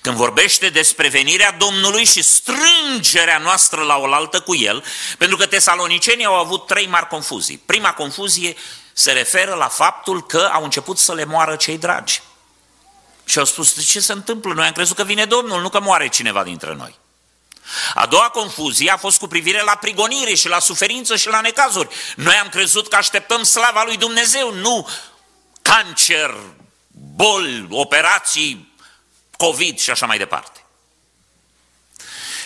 când vorbește despre venirea Domnului și strângerea noastră la oaltă cu El, pentru că tesalonicenii au avut trei mari confuzii. Prima confuzie se referă la faptul că au început să le moară cei dragi. Și au spus, de ce se întâmplă? Noi am crezut că vine Domnul, nu că moare cineva dintre noi. A doua confuzie a fost cu privire la prigonire și la suferință și la necazuri. Noi am crezut că așteptăm slava lui Dumnezeu, nu cancer, boli, operații, COVID și așa mai departe.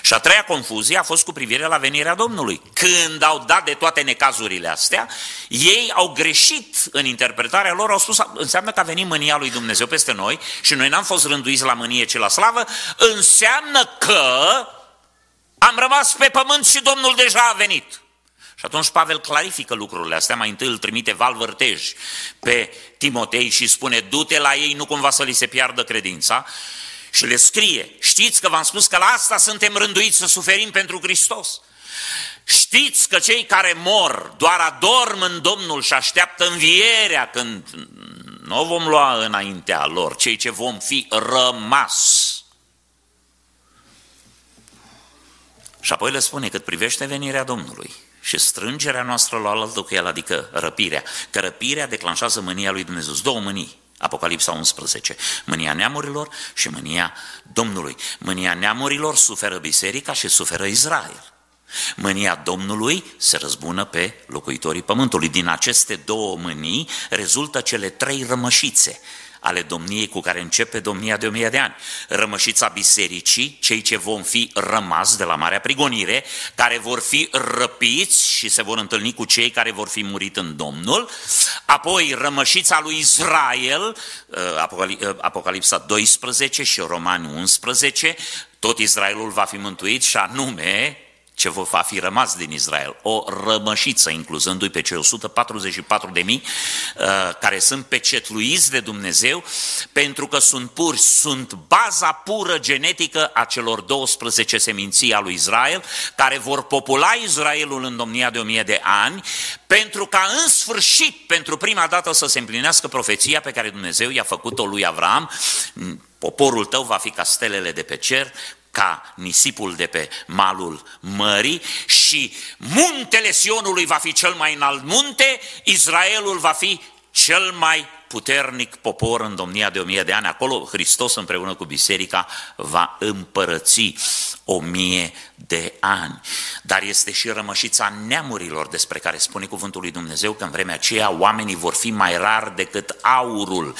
Și a treia confuzie a fost cu privire la venirea Domnului. Când au dat de toate necazurile astea, ei au greșit în interpretarea lor, au spus, înseamnă că a venit mânia lui Dumnezeu peste noi și noi n-am fost rânduiți la mânie, ci la slavă, înseamnă că am rămas pe pământ și Domnul deja a venit. Și atunci Pavel clarifică lucrurile astea, mai întâi îl trimite valvărtej pe Timotei și spune, du-te la ei, nu cumva să li se piardă credința, și le scrie, știți că v-am spus că la asta suntem rânduiți să suferim pentru Hristos. Știți că cei care mor doar adorm în Domnul și așteaptă învierea când nu o vom lua înaintea lor, cei ce vom fi rămas. Și apoi le spune cât privește venirea Domnului și strângerea noastră la altă cu el, adică răpirea. Că răpirea declanșează mânia lui Dumnezeu. Două mânii. Apocalipsa 11. Mânia neamurilor și mânia Domnului. Mânia neamurilor suferă biserica și suferă Israel. Mânia Domnului se răzbună pe locuitorii pământului. Din aceste două mânii rezultă cele trei rămășițe ale domniei cu care începe domnia de o mie de ani. Rămășița bisericii, cei ce vom fi rămas de la Marea Prigonire, care vor fi răpiți și se vor întâlni cu cei care vor fi murit în Domnul, apoi rămășița lui Israel, uh, uh, Apocalipsa 12 și Romani 11, tot Israelul va fi mântuit și anume ce va fi rămas din Israel, o rămășiță, incluzându-i pe cei 144 de mii uh, care sunt pecetluiți de Dumnezeu, pentru că sunt puri, sunt baza pură genetică a celor 12 seminții a lui Israel, care vor popula Israelul în domnia de o mie de ani, pentru ca în sfârșit, pentru prima dată să se împlinească profeția pe care Dumnezeu i-a făcut-o lui Avram, poporul tău va fi ca stelele de pe cer, ca nisipul de pe malul mării și muntele Sionului va fi cel mai înalt munte, Israelul va fi cel mai puternic popor în domnia de o mie de ani. Acolo Hristos împreună cu biserica va împărăți o mie de ani. Dar este și rămășița neamurilor despre care spune cuvântul lui Dumnezeu că în vremea aceea oamenii vor fi mai rari decât aurul.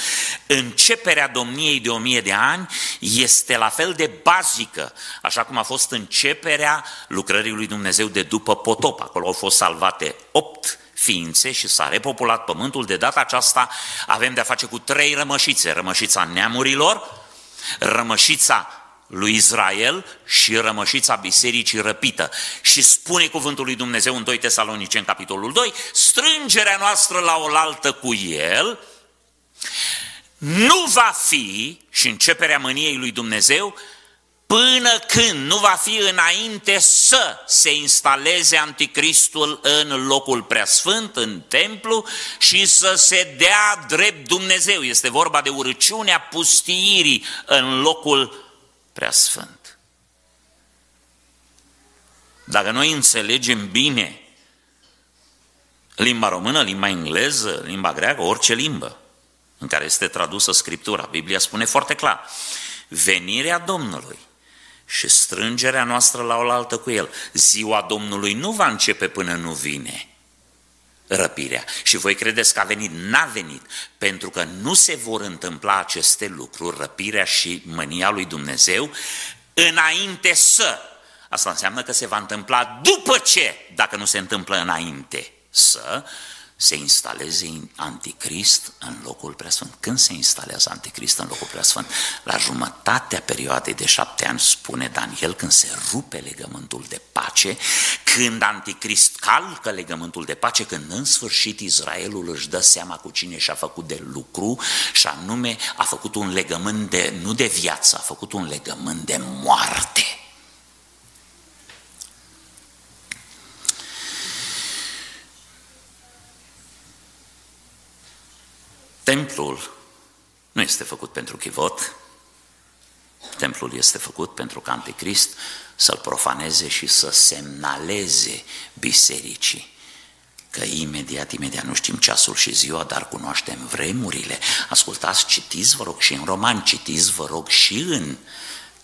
Începerea domniei de o mie de ani este la fel de bazică, așa cum a fost începerea lucrării lui Dumnezeu de după potop. Acolo au fost salvate opt ființe și s-a repopulat pământul, de data aceasta avem de-a face cu trei rămășițe, rămășița neamurilor, rămășița lui Israel și rămășița bisericii răpită. Și spune cuvântul lui Dumnezeu în 2 Tesalonice, în capitolul 2, strângerea noastră la oaltă cu el nu va fi, și începerea mâniei lui Dumnezeu, până când nu va fi înainte să se instaleze anticristul în locul preasfânt, în templu și să se dea drept Dumnezeu. Este vorba de urăciunea pustiirii în locul preasfânt. Dacă noi înțelegem bine limba română, limba engleză, limba greacă, orice limbă în care este tradusă Scriptura, Biblia spune foarte clar, venirea Domnului și strângerea noastră la oaltă cu El. Ziua Domnului nu va începe până nu vine răpirea. Și voi credeți că a venit? N-a venit, pentru că nu se vor întâmpla aceste lucruri, răpirea și mânia lui Dumnezeu, înainte să. Asta înseamnă că se va întâmpla după ce, dacă nu se întâmplă înainte să, se instaleze anticrist în locul preasfânt. Când se instalează anticrist în locul preasfânt? La jumătatea perioadei de șapte ani, spune Daniel, când se rupe legământul de pace, când anticrist calcă legământul de pace, când în sfârșit Israelul își dă seama cu cine și-a făcut de lucru și anume a făcut un legământ de, nu de viață, a făcut un legământ de moarte. Templul nu este făcut pentru chivot, templul este făcut pentru ca Anticrist să-l profaneze și să semnaleze bisericii. Că imediat, imediat nu știm ceasul și ziua, dar cunoaștem vremurile. Ascultați, citiți, vă rog, și în roman, citiți, vă rog, și în uh,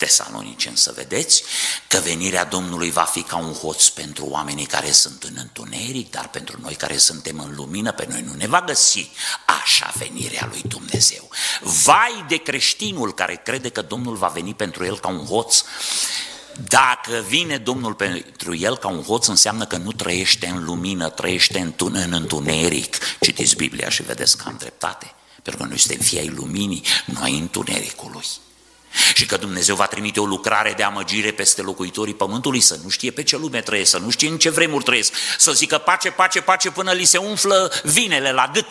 Tesaloniceni să vedeți că venirea Domnului va fi ca un hoț pentru oamenii care sunt în întuneric, dar pentru noi care suntem în lumină, pe noi nu ne va găsi așa venirea lui Dumnezeu. Vai de creștinul care crede că Domnul va veni pentru el ca un hoț, dacă vine Domnul pentru el ca un hoț, înseamnă că nu trăiește în lumină, trăiește în, în întuneric. Citiți Biblia și vedeți că am dreptate. Pentru că noi suntem fii ai luminii, nu ai întunericului și că Dumnezeu va trimite o lucrare de amăgire peste locuitorii pământului, să nu știe pe ce lume trăiesc, să nu știe în ce vremuri trăiesc, să zică pace, pace, pace până li se umflă vinele la gât,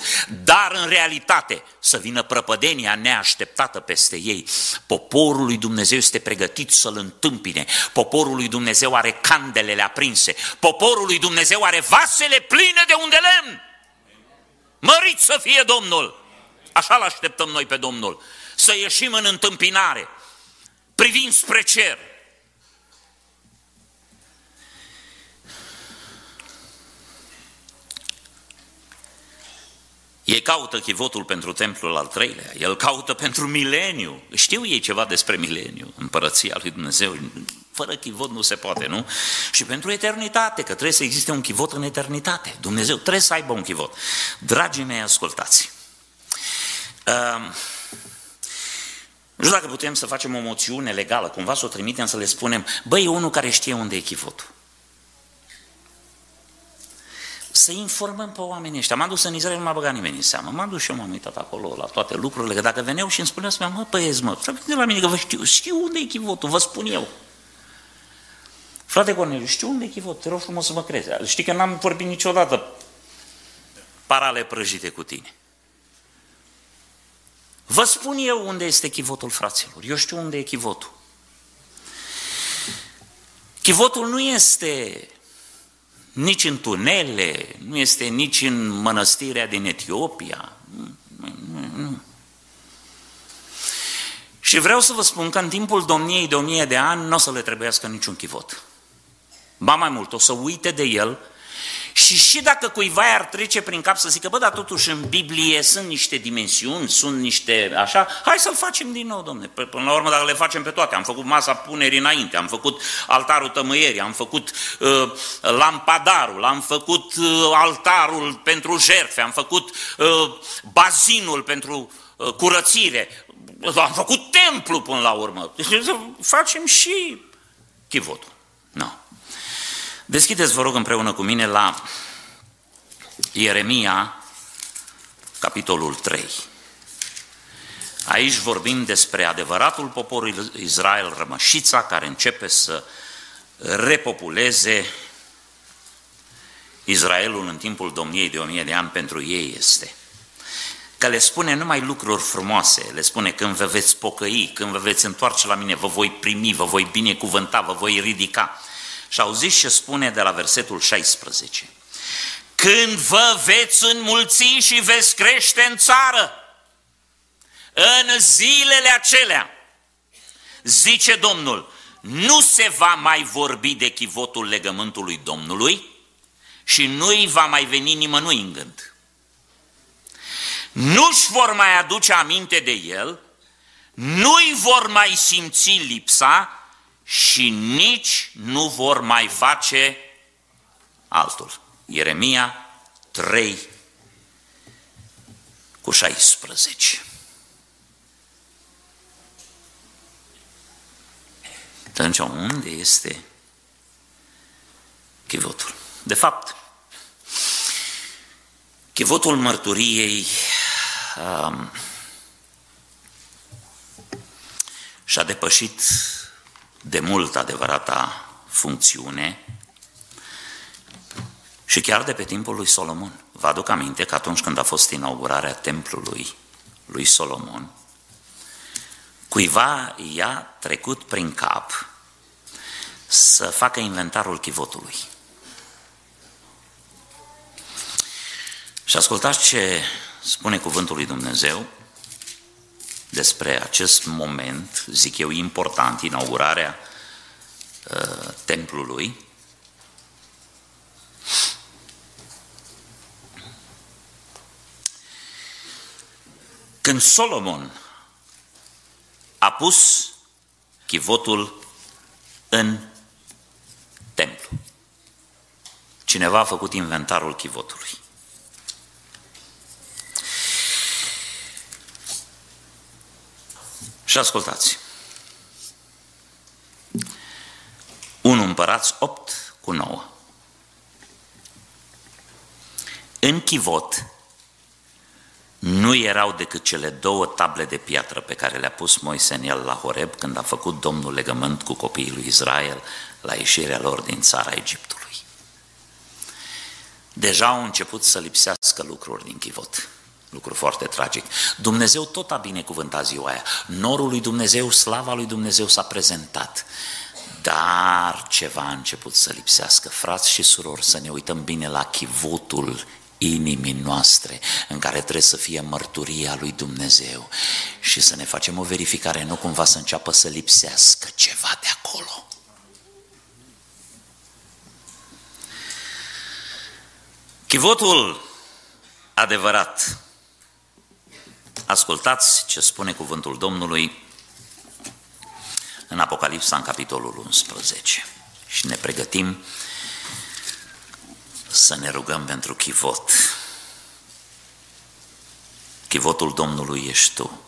dar în realitate să vină prăpădenia neașteptată peste ei. Poporul lui Dumnezeu este pregătit să-L întâmpine, poporul lui Dumnezeu are candelele aprinse, poporul lui Dumnezeu are vasele pline de unde lemn. Mărit să fie Domnul! Așa-L așteptăm noi pe Domnul să ieșim în întâmpinare, privind spre cer. Ei caută chivotul pentru templul al treilea, el caută pentru mileniu. Știu ei ceva despre mileniu, împărăția lui Dumnezeu. Fără chivot nu se poate, nu? Și pentru eternitate, că trebuie să existe un chivot în eternitate. Dumnezeu trebuie să aibă un chivot. Dragii mei, ascultați. Uh, nu știu dacă putem să facem o moțiune legală, cumva să o trimitem să le spunem, băi, unul care știe unde e chivotul. Să informăm pe oamenii ăștia. M-am dus în Israel, nu m-a băgat nimeni în seamă. M-am dus și eu, m-am uitat acolo la toate lucrurile, că dacă veneau și îmi spuneau, mă, păiezi, mă, să de la mine că vă știu, știu unde e chivotul, vă spun eu. Frate Corneliu, știu unde e chivot, te rog frumos să mă crezi. Știi că n-am vorbit niciodată parale prăjite cu tine. Vă spun eu unde este chivotul, fraților. Eu știu unde e chivotul. Chivotul nu este nici în tunele, nu este nici în mănăstirea din Etiopia. Nu, nu, nu. Și vreau să vă spun că în timpul domniei de o mie de ani nu o să le trebuiască niciun chivot. Ba mai mult, o să uite de el și și dacă cuiva ar trece prin cap să zică, bă, dar totuși în Biblie sunt niște dimensiuni, sunt niște așa, hai să-l facem din nou, domne. Până la urmă, dacă le facem pe toate, am făcut masa punerii înainte, am făcut altarul tămâierii, am făcut uh, lampadarul, am făcut uh, altarul pentru jertfe, am făcut uh, bazinul pentru uh, curățire, am făcut templu până la urmă. Deci să facem și chivotul. Nu. No. Deschideți, vă rog, împreună cu mine la Ieremia, capitolul 3. Aici vorbim despre adevăratul popor Israel, rămășița, care începe să repopuleze Israelul în timpul domniei de o mie de ani pentru ei este. Că le spune numai lucruri frumoase, le spune când vă veți pocăi, când vă veți întoarce la mine, vă voi primi, vă voi binecuvânta, vă voi ridica. Și auziți ce spune de la versetul 16. Când vă veți înmulți și veți crește în țară, în zilele acelea, zice Domnul, nu se va mai vorbi de chivotul legământului Domnului și nu-i va mai veni nimănui în gând. Nu-și vor mai aduce aminte de el, nu-i vor mai simți lipsa, și nici nu vor mai face altul. Ieremia 3 cu 16. Atunci, unde este chivotul? De fapt, chivotul mărturiei um, și-a depășit de mult adevărata funcțiune și chiar de pe timpul lui Solomon. Vă aduc aminte că atunci când a fost inaugurarea templului lui Solomon, cuiva i-a trecut prin cap să facă inventarul chivotului. Și ascultați ce spune cuvântul lui Dumnezeu despre acest moment, zic eu, important, inaugurarea uh, templului. Când Solomon a pus chivotul în templu, cineva a făcut inventarul chivotului. Și ascultați. 1 împărați 8 cu 9. În chivot nu erau decât cele două table de piatră pe care le-a pus Moise în el la Horeb când a făcut Domnul legământ cu copiii lui Israel la ieșirea lor din țara Egiptului. Deja au început să lipsească lucruri din chivot. Lucru foarte tragic. Dumnezeu tot a binecuvântat ziua aia. Norul lui Dumnezeu, slava lui Dumnezeu s-a prezentat. Dar ceva a început să lipsească. Frați și surori, să ne uităm bine la chivotul inimii noastre, în care trebuie să fie mărturia lui Dumnezeu și să ne facem o verificare, nu cumva să înceapă să lipsească ceva de acolo. Chivotul adevărat Ascultați ce spune cuvântul Domnului în Apocalipsa, în capitolul 11. Și ne pregătim să ne rugăm pentru chivot. Chivotul Domnului ești tu.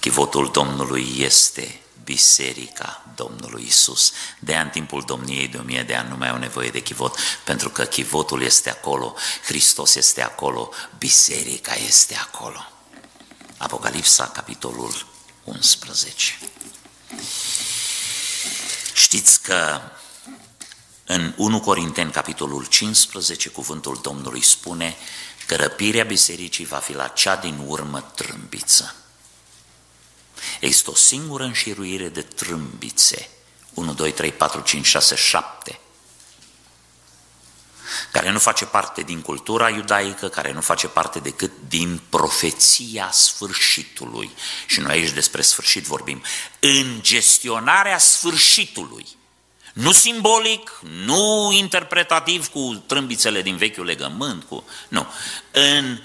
Chivotul Domnului este Biserica Domnului Isus. De în timpul domniei de o mie de ani nu mai au nevoie de chivot, pentru că chivotul este acolo, Hristos este acolo, Biserica este acolo. Apocalipsa, capitolul 11. Știți că în 1 Corinteni, capitolul 15, cuvântul Domnului spune că răpirea bisericii va fi la cea din urmă trâmbiță. Există o singură înșiruire de trâmbițe. 1, 2, 3, 4, 5, 6, 7 care nu face parte din cultura iudaică, care nu face parte decât din profeția sfârșitului. Și noi aici despre sfârșit vorbim. În gestionarea sfârșitului. Nu simbolic, nu interpretativ cu trâmbițele din vechiul legământ, cu... nu. În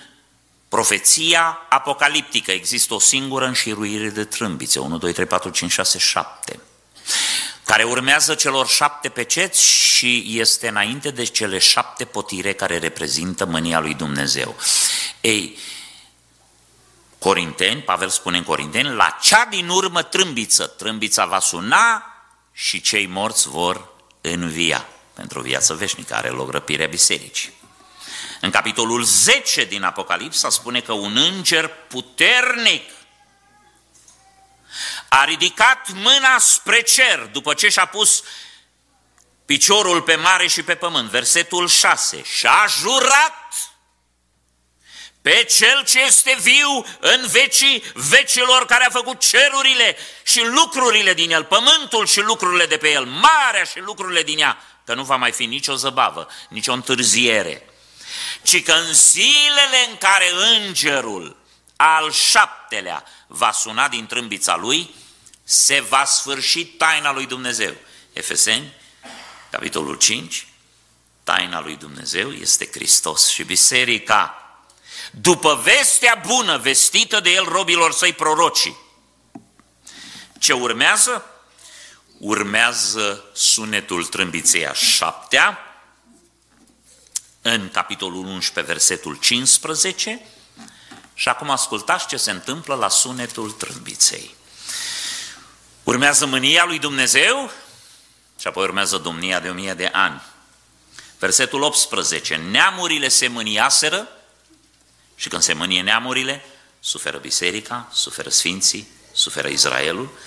profeția apocaliptică. Există o singură înșiruire de trâmbițe, 1, 2, 3, 4, 5, 6, 7 care urmează celor șapte peceți și este înainte de cele șapte potire care reprezintă mânia lui Dumnezeu. Ei, Corinteni, Pavel spune în Corinteni, la cea din urmă trâmbiță, trâmbița va suna și cei morți vor învia. Pentru viață veșnică, are loc răpirea bisericii. În capitolul 10 din Apocalipsa spune că un înger puternic a ridicat mâna spre cer după ce și-a pus piciorul pe mare și pe pământ, versetul 6, și a jurat pe cel ce este viu în vecii vecilor care a făcut cerurile și lucrurile din el, pământul și lucrurile de pe el, marea și lucrurile din ea, că nu va mai fi nicio zăbavă, nicio întârziere, ci că în zilele în care îngerul al șaptelea va suna din trâmbița lui, se va sfârși taina lui Dumnezeu. Efeseni, capitolul 5, taina lui Dumnezeu este Hristos și biserica. După vestea bună vestită de el robilor săi proroci, ce urmează? Urmează sunetul trâmbiței a șaptea, în capitolul 11, versetul 15, și acum ascultați ce se întâmplă la sunetul trâmbiței. Urmează mânia lui Dumnezeu și apoi urmează domnia de o mie de ani. Versetul 18. Neamurile se mâniaseră și când se mânie neamurile, suferă biserica, suferă sfinții, suferă Israelul,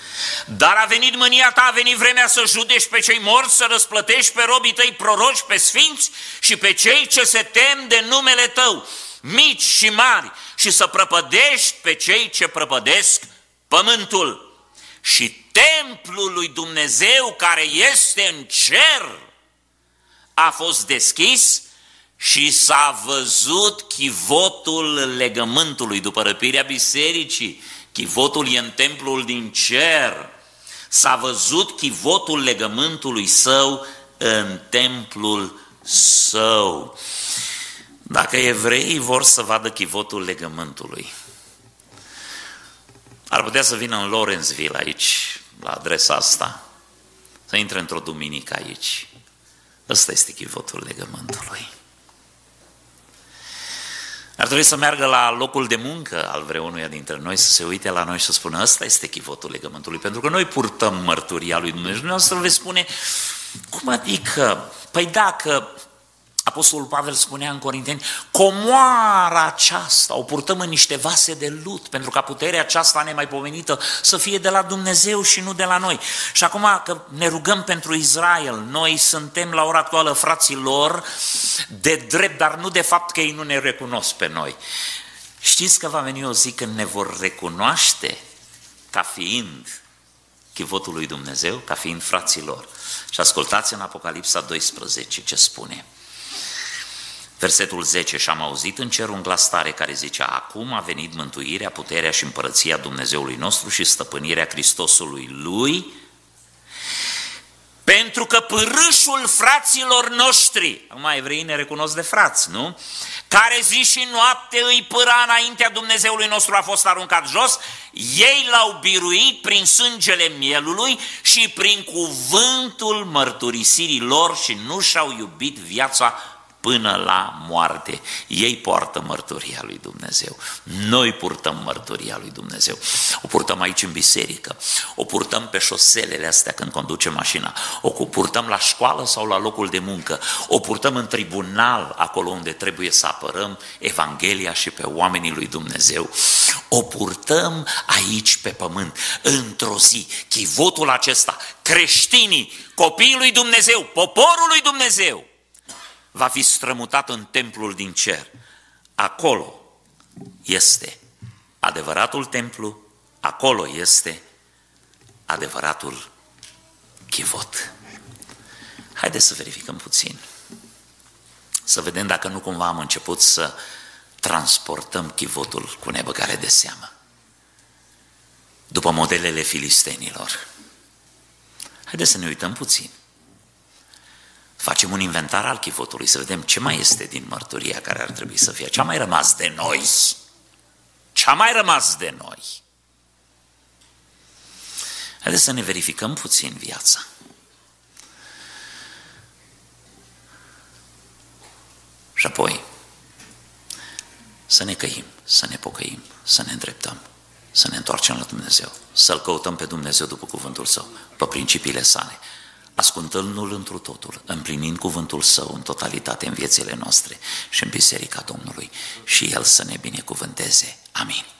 dar a venit mânia ta, a venit vremea să judești pe cei morți, să răsplătești pe robii tăi proroci, pe sfinți și pe cei ce se tem de numele tău, mici și mari, și să prăpădești pe cei ce prăpădesc pământul. Și templul lui Dumnezeu care este în cer a fost deschis și s-a văzut chivotul legământului după răpirea bisericii. Chivotul e în templul din cer. S-a văzut chivotul legământului său în templul său. Dacă evreii vor să vadă chivotul legământului, ar putea să vină în Lawrenceville aici, la adresa asta, să intre într-o duminică aici. Ăsta este chivotul legământului. Ar trebui să meargă la locul de muncă al vreunuia dintre noi, să se uite la noi și să spună, ăsta este chivotul legământului, pentru că noi purtăm mărturia lui Dumnezeu. Dumnezeu veți spune, cum adică? Păi dacă Apostolul Pavel spunea în Corinteni, comoara aceasta o purtăm în niște vase de lut, pentru ca puterea aceasta nemaipomenită să fie de la Dumnezeu și nu de la noi. Și acum că ne rugăm pentru Israel, noi suntem la ora actuală frații lor de drept, dar nu de fapt că ei nu ne recunosc pe noi. Știți că va veni o zi când ne vor recunoaște ca fiind chivotul lui Dumnezeu, ca fiind frații lor. Și ascultați în Apocalipsa 12 ce spune. Versetul 10, și am auzit în cer un glas tare care zicea, acum a venit mântuirea, puterea și împărăția Dumnezeului nostru și stăpânirea Hristosului Lui, pentru că pârâșul fraților noștri, acum evreii ne recunosc de frați, nu? Care zi și noapte îi pâra înaintea Dumnezeului nostru a fost aruncat jos, ei l-au biruit prin sângele mielului și prin cuvântul mărturisirii lor și nu și-au iubit viața până la moarte. Ei poartă mărturia lui Dumnezeu. Noi purtăm mărturia lui Dumnezeu. O purtăm aici în biserică, o purtăm pe șoselele astea când conducem mașina, o purtăm la școală sau la locul de muncă, o purtăm în tribunal, acolo unde trebuie să apărăm Evanghelia și pe oamenii lui Dumnezeu, o purtăm aici pe pământ. Într-o zi, chivotul acesta, creștinii, copiii lui Dumnezeu, poporul lui Dumnezeu, va fi strămutat în templul din cer. Acolo este adevăratul templu, acolo este adevăratul chivot. Haideți să verificăm puțin. Să vedem dacă nu cumva am început să transportăm chivotul cu nebăgare de seamă. După modelele filistenilor. Haideți să ne uităm puțin. Facem un inventar al chivotului, să vedem ce mai este din mărturia care ar trebui să fie. Ce a mai rămas de noi? Ce a mai rămas de noi? Haideți să ne verificăm puțin viața. Și apoi să ne căim, să ne pocăim, să ne îndreptăm, să ne întoarcem la Dumnezeu, să-L căutăm pe Dumnezeu după cuvântul Său, pe principiile sale, ascultându-L întru totul, împlinind cuvântul Său în totalitate în viețile noastre și în Biserica Domnului și El să ne binecuvânteze. Amin.